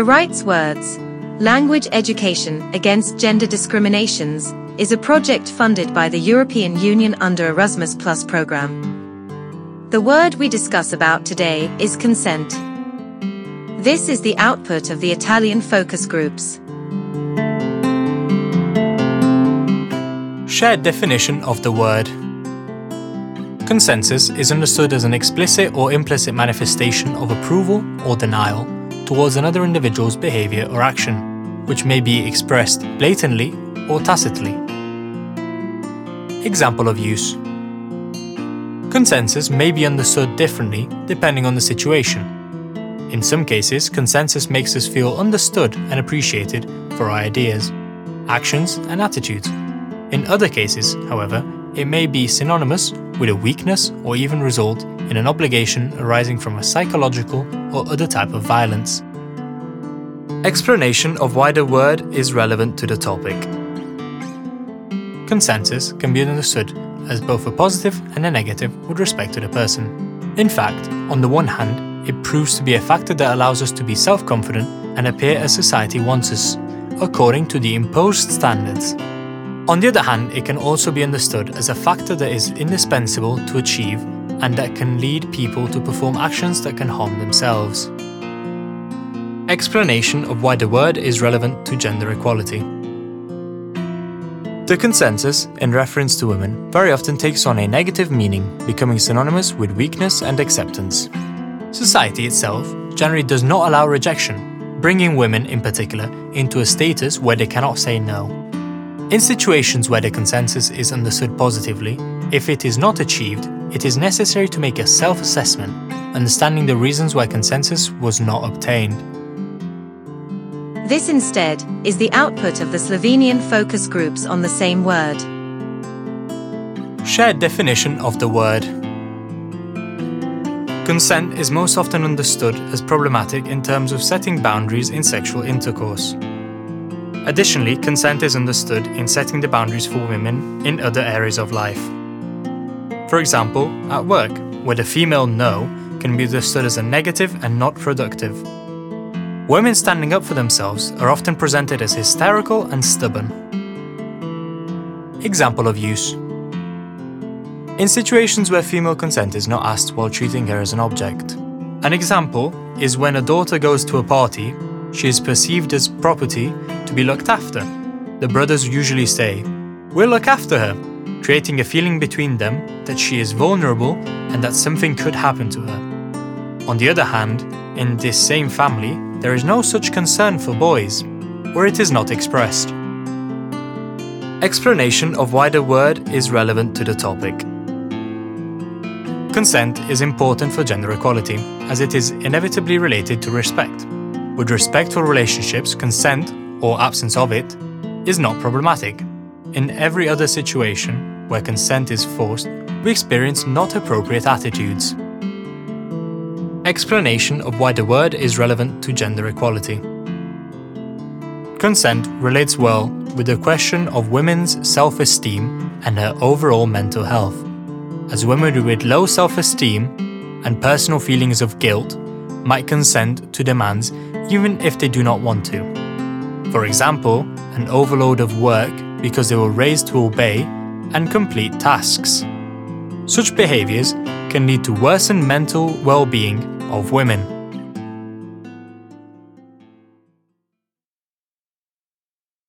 The Rights Words Language Education Against Gender Discriminations is a project funded by the European Union under Erasmus Plus program. The word we discuss about today is consent. This is the output of the Italian focus groups. Shared definition of the word. Consensus is understood as an explicit or implicit manifestation of approval or denial towards another individual's behavior or action, which may be expressed blatantly or tacitly. Example of use Consensus may be understood differently depending on the situation. In some cases, consensus makes us feel understood and appreciated for our ideas, actions, and attitudes. In other cases, however, it may be synonymous with a weakness or even result in an obligation arising from a psychological or other type of violence. Explanation of why the word is relevant to the topic. Consensus can be understood as both a positive and a negative with respect to the person. In fact, on the one hand, it proves to be a factor that allows us to be self confident and appear as society wants us, according to the imposed standards. On the other hand, it can also be understood as a factor that is indispensable to achieve and that can lead people to perform actions that can harm themselves. Explanation of why the word is relevant to gender equality. The consensus, in reference to women, very often takes on a negative meaning, becoming synonymous with weakness and acceptance. Society itself generally does not allow rejection, bringing women in particular into a status where they cannot say no. In situations where the consensus is understood positively, if it is not achieved, it is necessary to make a self assessment, understanding the reasons why consensus was not obtained. This instead is the output of the Slovenian focus groups on the same word. Shared definition of the word. Consent is most often understood as problematic in terms of setting boundaries in sexual intercourse. Additionally, consent is understood in setting the boundaries for women in other areas of life. For example, at work, where the female no can be understood as a negative and not productive. Women standing up for themselves are often presented as hysterical and stubborn. Example of use In situations where female consent is not asked while treating her as an object. An example is when a daughter goes to a party she is perceived as property to be looked after. The brothers usually say, We'll look after her, creating a feeling between them that she is vulnerable and that something could happen to her. On the other hand, in this same family, there is no such concern for boys, or it is not expressed. Explanation of why the word is relevant to the topic. Consent is important for gender equality, as it is inevitably related to respect. With respectful relationships, consent, or absence of it, is not problematic. In every other situation where consent is forced, we experience not appropriate attitudes. Explanation of why the word is relevant to gender equality. Consent relates well with the question of women's self esteem and her overall mental health. As women with low self esteem and personal feelings of guilt might consent to demands even if they do not want to. For example, an overload of work because they were raised to obey and complete tasks. Such behaviors can lead to worsened mental well being of women.